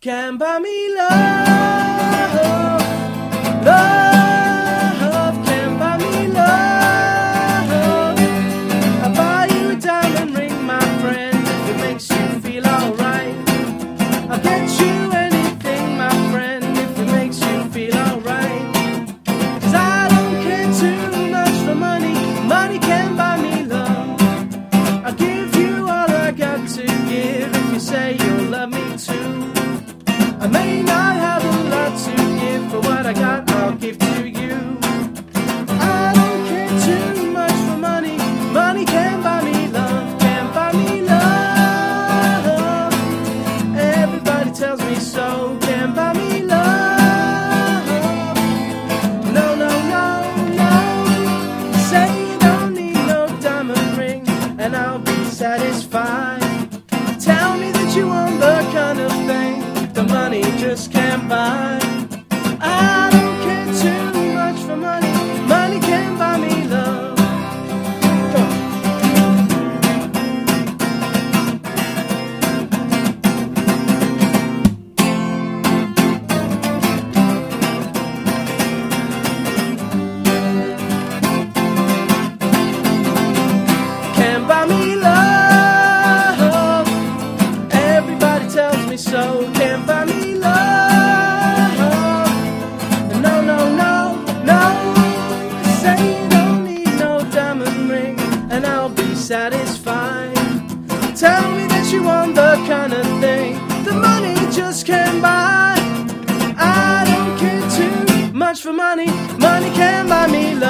can buy me love. Can buy me love can buy me I may not have a lot to give, but what I got I'll give to you. I don't care too much for money, money can buy me love, can buy me love. Everybody tells me so, can buy me love. No, no, no, no. Say you don't need no diamond ring, and I'll be satisfied. Just can't and I'll be satisfied. Tell me that you want the kind of thing the money just can't buy. I don't care too much for money. Money can buy me love.